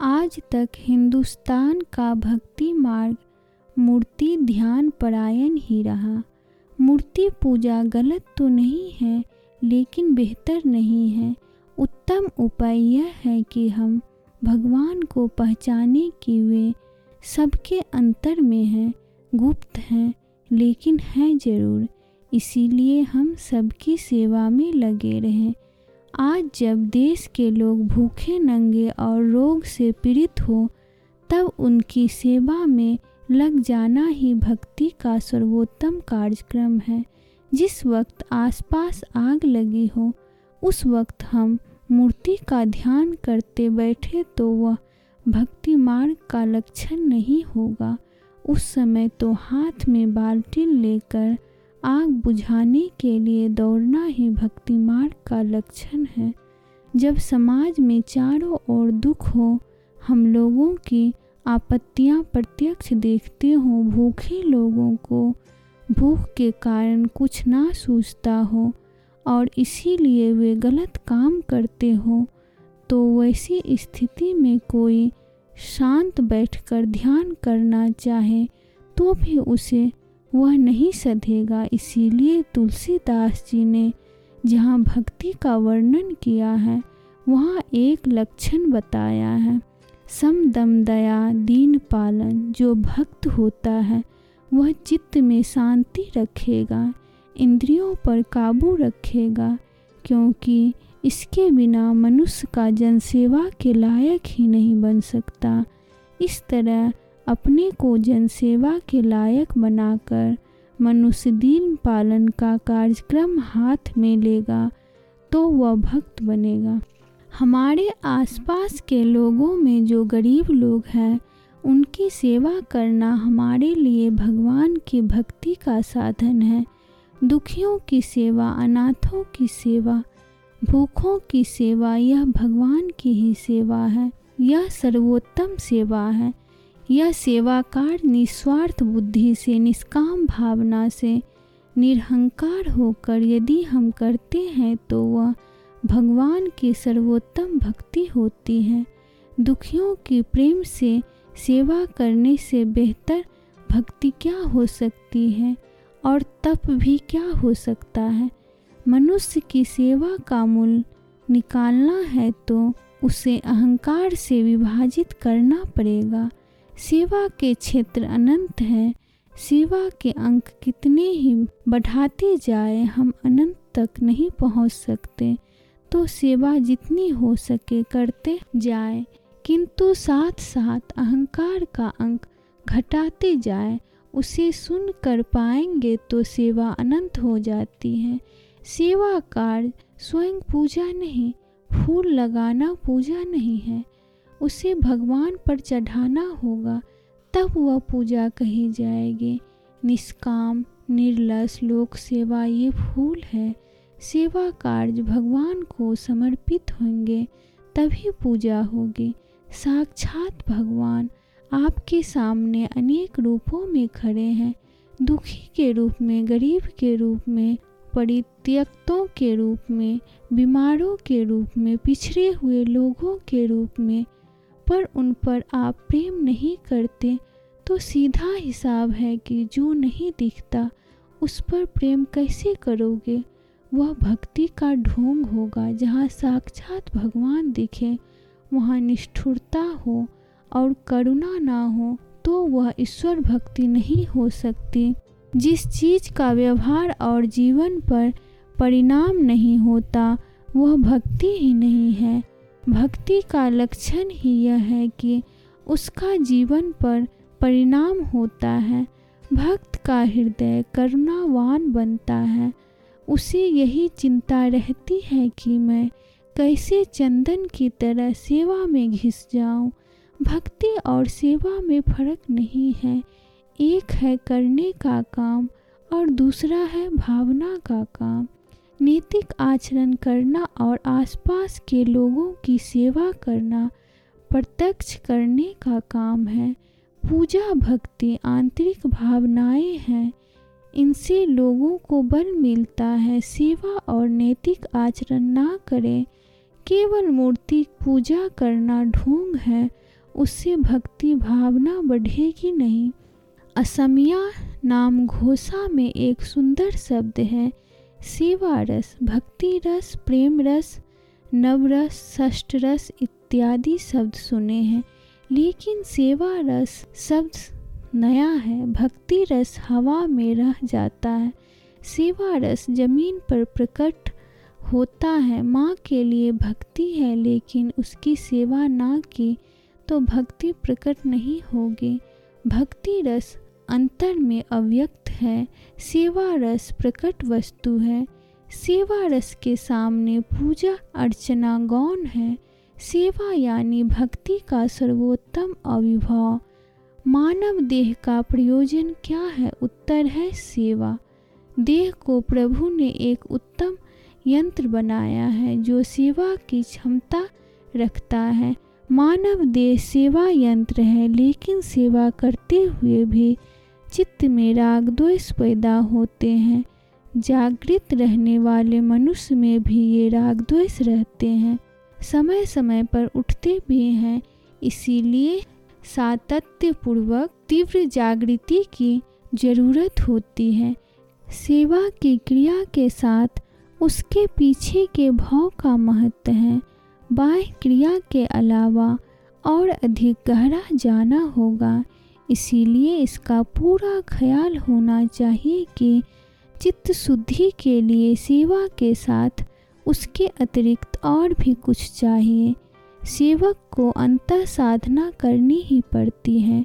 आज तक हिंदुस्तान का भक्ति मार्ग मूर्ति ध्यान परायण ही रहा। मूर्ति पूजा गलत तो नहीं है, लेकिन बेहतर नहीं है। उत्तम उपाय यह है कि हम भगवान को पहचाने कि वे सबके अंतर में हैं, गुप्त हैं, लेकिन हैं ज़रूर। इसीलिए हम सबकी सेवा में लगे रहें। आज जब देश के लोग भूखे, नंगे और रोग से पीड़ित हो, तब उनकी सेवा में लग जाना ही भक्ति का सर्वोत्तम कार्यक्रम है। जिस वक्त आसपास आग लगी हो, उस वक्त हम मूर्ति का ध्यान करते बैठे तो वह भक्ति मार्ग का लक्षण नहीं होगा। उस समय तो हाथ में बाल्टी लेकर आग बुझाने के लिए दौड़ना ही भक्ति मार्ग का लक्षण है। जब समाज में चारों ओर दुख हो, हम लोगों की आपत्तियाँ प्रत्यक्ष देखते हो, भूखे लोगों को भूख के कारण कुछ ना सूझता हो और इसीलिए वे गलत काम करते हो तो वैसी स्थिति में कोई शांत बैठकर ध्यान करना चाहे तो भी उसे वह नहीं सधेगा। इसीलिए तुलसीदास जी ने जहाँ भक्ति का वर्णन किया है, वहाँ एक लक्षण बताया है। सम दम दया दीन पालन, जो भक्त होता है, वह चित्त में शांति रखेगा, इंद्रियों पर काबू रखेगा, क्योंकि इसके बिना मनुष्य का जनसेवा के लायक ही नहीं बन सकता। इस तरह अपने को जनसेवा के लायक बनाकर मनुष्य दीन पालन का कार्यक्रम हाथ में लेगा तो वह भक्त बनेगा। हमारे आसपास के लोगों में जो गरीब लोग हैं, उनकी सेवा करना हमारे लिए भगवान की भक्ति का साधन है। दुखियों की सेवा, अनाथों की सेवा, भूखों की सेवा, यह भगवान की ही सेवा है, यह सर्वोत्तम सेवा है। यह सेवाकार निस्वार्थ बुद्धि से, निष्काम भावना से निरहंकार होकर यदि हम करते हैं तो वह भगवान की सर्वोत्तम भक्ति होती है। दुखियों की प्रेम से, सेवा करने से बेहतर भक्ति क्या हो सकती है और तप भी क्या हो सकता है? मनुष्य की सेवा का मूल निकालना है तो उसे अहंकार से विभाजित करना पड़ेगा। सेवा के क्षेत्र अनंत हैं। सेवा के अंक कितने ही बढ़ाते जाए, हम अनंत तक नहीं पहुँच सकते। तो सेवा जितनी हो सके करते जाए, किंतु साथ साथ अहंकार का अंक घटाते जाए, उसे सुन कर पाएँगे तो सेवा अनंत हो जाती है। सेवा कार्य, स्वयं पूजा नहीं, फूल लगाना पूजा नहीं है। उसे भगवान पर चढ़ाना होगा, तब वह पूजा कही जाएगी। निष्काम निर्लस लोक सेवा ये फूल है। सेवा कार्य भगवान को समर्पित होंगे, तभी पूजा होगी। साक्षात भगवान आपके सामने अनेक रूपों में खड़े हैं। दुखी के रूप में, गरीब के रूप में, परित्यक्तों के रूप में, बीमारों के रूप में, पिछड़े हुए लोगों के रूप में पर उन पर आप प्रेम नहीं करते तो सीधा हिसाब है कि जो नहीं दिखता, उस पर प्रेम कैसे करोगे? वह भक्ति का ढोंग होगा, जहाँ साक्षात भगवान दिखे, वहाँ निष्ठुरता हो और करुणा ना हो तो वह ईश्वर भक्ति नहीं हो सकती। जिस चीज़ का व्यवहार और जीवन पर परिणाम नहीं होता, वह भक्ति ही नहीं है। भक्ति का लक्षण ही यह है कि उसका जीवन पर परिणाम होता है। भक्त का हृदय करुणावान बनता है। उसे यही चिंता रहती है कि मैं कैसे चंदन की तरह सेवा में घिस जाऊँ। भक्ति और सेवा में फ़र्क नहीं है। एक है करने का काम और दूसरा है भावना का काम। नैतिक आचरण करना और आसपास के लोगों की सेवा करना प्रत्यक्ष करने का काम है। पूजा भक्ति, आंतरिक भावनाएँ हैं। इनसे लोगों को बल मिलता है। सेवा और नैतिक आचरण ना करें। केवल मूर्ति पूजा करना ढोंग है, उससे भक्ति भावना बढ़ेगी नहीं। असमिया नाम घोषा में एक सुंदर शब्द है। सेवा रस भक्ति रस प्रेम रस नवरस षष्ठ रस इत्यादि शब्द सुने हैं, लेकिन सेवा रस शब्द नया है भक्ति रस हवा में रह जाता है। सेवा रस ज़मीन पर प्रकट होता है, माँ के लिए भक्ति है, लेकिन उसकी सेवा ना की तो भक्ति प्रकट नहीं होगी। भक्ति रस अंतर में अव्यक्त है, सेवा रस प्रकट वस्तु है, सेवा रस के सामने पूजा अर्चना गौण है, सेवा यानी भक्ति का सर्वोत्तम अविभाव। मानव देह का प्रयोजन क्या है? उत्तर है सेवा। देह को प्रभु ने एक उत्तम यंत्र बनाया है, जो सेवा की क्षमता रखता है। मानव देह सेवा यंत्र है, लेकिन सेवा करते हुए भी चित्त में राग द्वेष पैदा होते हैं। जागृत रहने वाले मनुष्य में भी ये राग द्वेष रहते हैं। समय समय पर उठते भी हैं, इसीलिए सातत्यपूर्वक तीव्र जागृति की ज़रूरत होती है। सेवा की क्रिया के साथ उसके पीछे के भाव का महत्व है। बाह्य क्रिया के अलावा और अधिक गहरा जाना होगा। इसीलिए इसका पूरा ख्याल होना चाहिए कि चित्त शुद्धि के लिए सेवा के साथ उसके अतिरिक्त और भी कुछ चाहिए। सेवक को अंत साधना करनी ही पड़ती है।